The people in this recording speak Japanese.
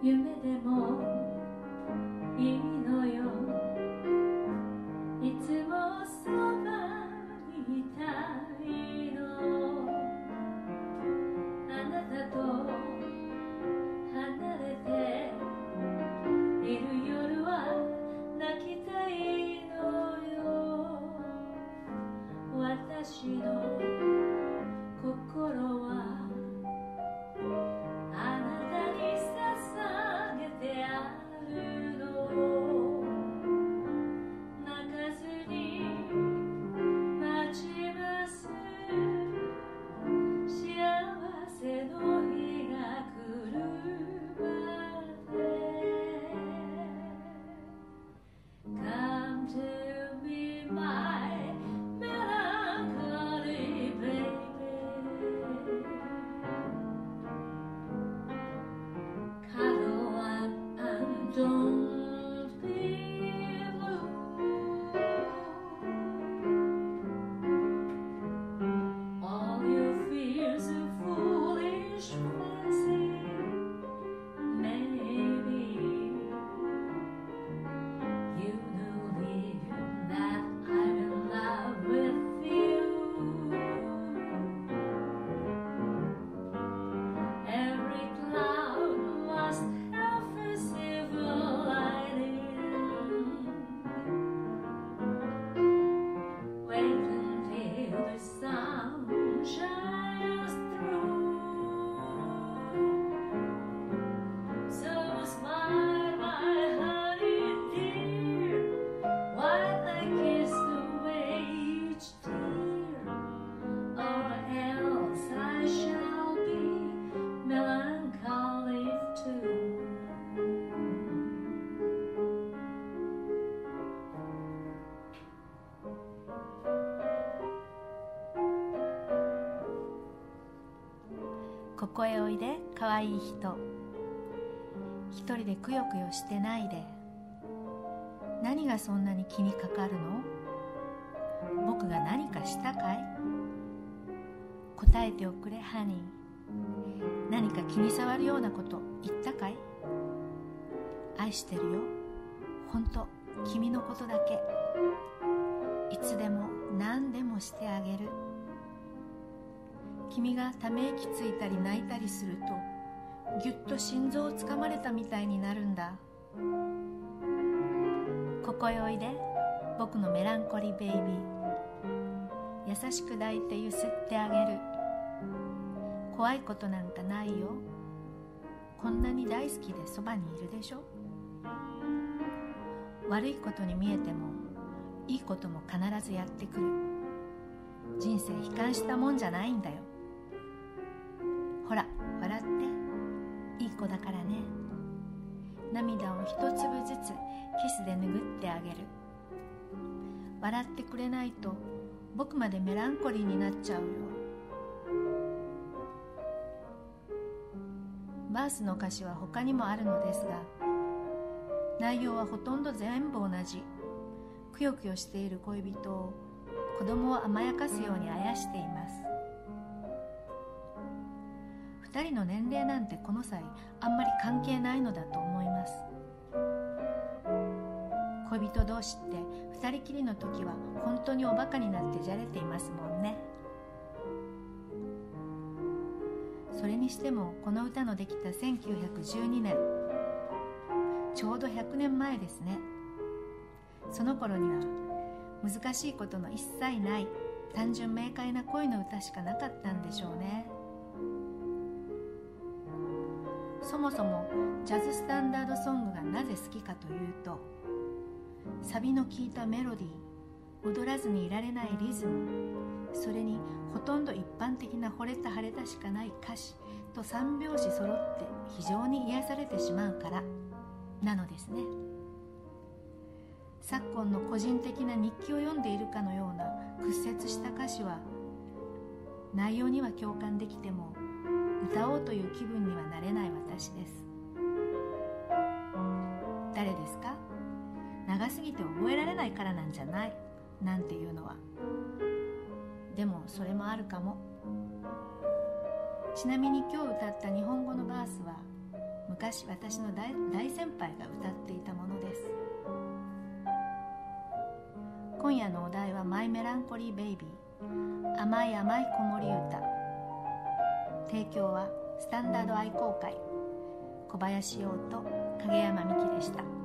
夢でもいいのよ。いつもそばにいたいの。あなたと離れている夜は泣きたいのよ。私のここへおいでかわいい人。一人でくよくよしてないで。何がそんなに気にかかるの？僕が何かしたかい？答えておくれハニー。何か気に障るようなこと言ったかい？愛してるよ。本当君のことだけ。いつでも何でもしてあげる。君がため息ついたり泣いたりするとぎゅっと心臓をつかまれたみたいになるんだ。ここへおいで僕のメランコリーベイビー。優しく抱いてゆすってあげる。怖いことなんかないよ。こんなに大好きでそばにいるでしょ。悪いことに見えてもいいことも必ずやってくる。人生悲観したもんじゃないんだよ。ほら笑って。いい子だからね。涙を一粒ずつキスで拭ってあげる。笑ってくれないと僕までメランコリーになっちゃうよ。バースの歌詞は他にもあるのですが内容はほとんど全部同じ。くよくよしている恋人を子供を甘やかすようにあやしています。2人の年齢なんてこの際あんまり関係ないのだと思います。恋人同士って2人きりの時は本当におバカになってじゃれていますもんね。それにしてもこの歌のできた1912年。ちょうど100年前ですね。その頃には難しいことの一切ない単純明快な恋の歌しかなかったんでしょうね。そもそもジャズスタンダードソングがなぜ好きかというとサビの効いたメロディー踊らずにいられないリズムそれにほとんど一般的な惚れた腫れたしかない歌詞と三拍子揃って非常に癒されてしまうからなのですね。昨今の個人的な日記を読んでいるかのような屈折した歌詞は内容には共感できても歌おうという気分にはなれない私です。誰ですか？長すぎて覚えられないからなんじゃない？なんていうのは。でもそれもあるかも。ちなみに今日歌った日本語のバースは昔私の大大先輩が歌っていたものです。今夜のお題は「マイ・メランコリー・ベイビー」甘い甘い子守歌。提供はスタンダード愛好会。小林洋と影山美希でした。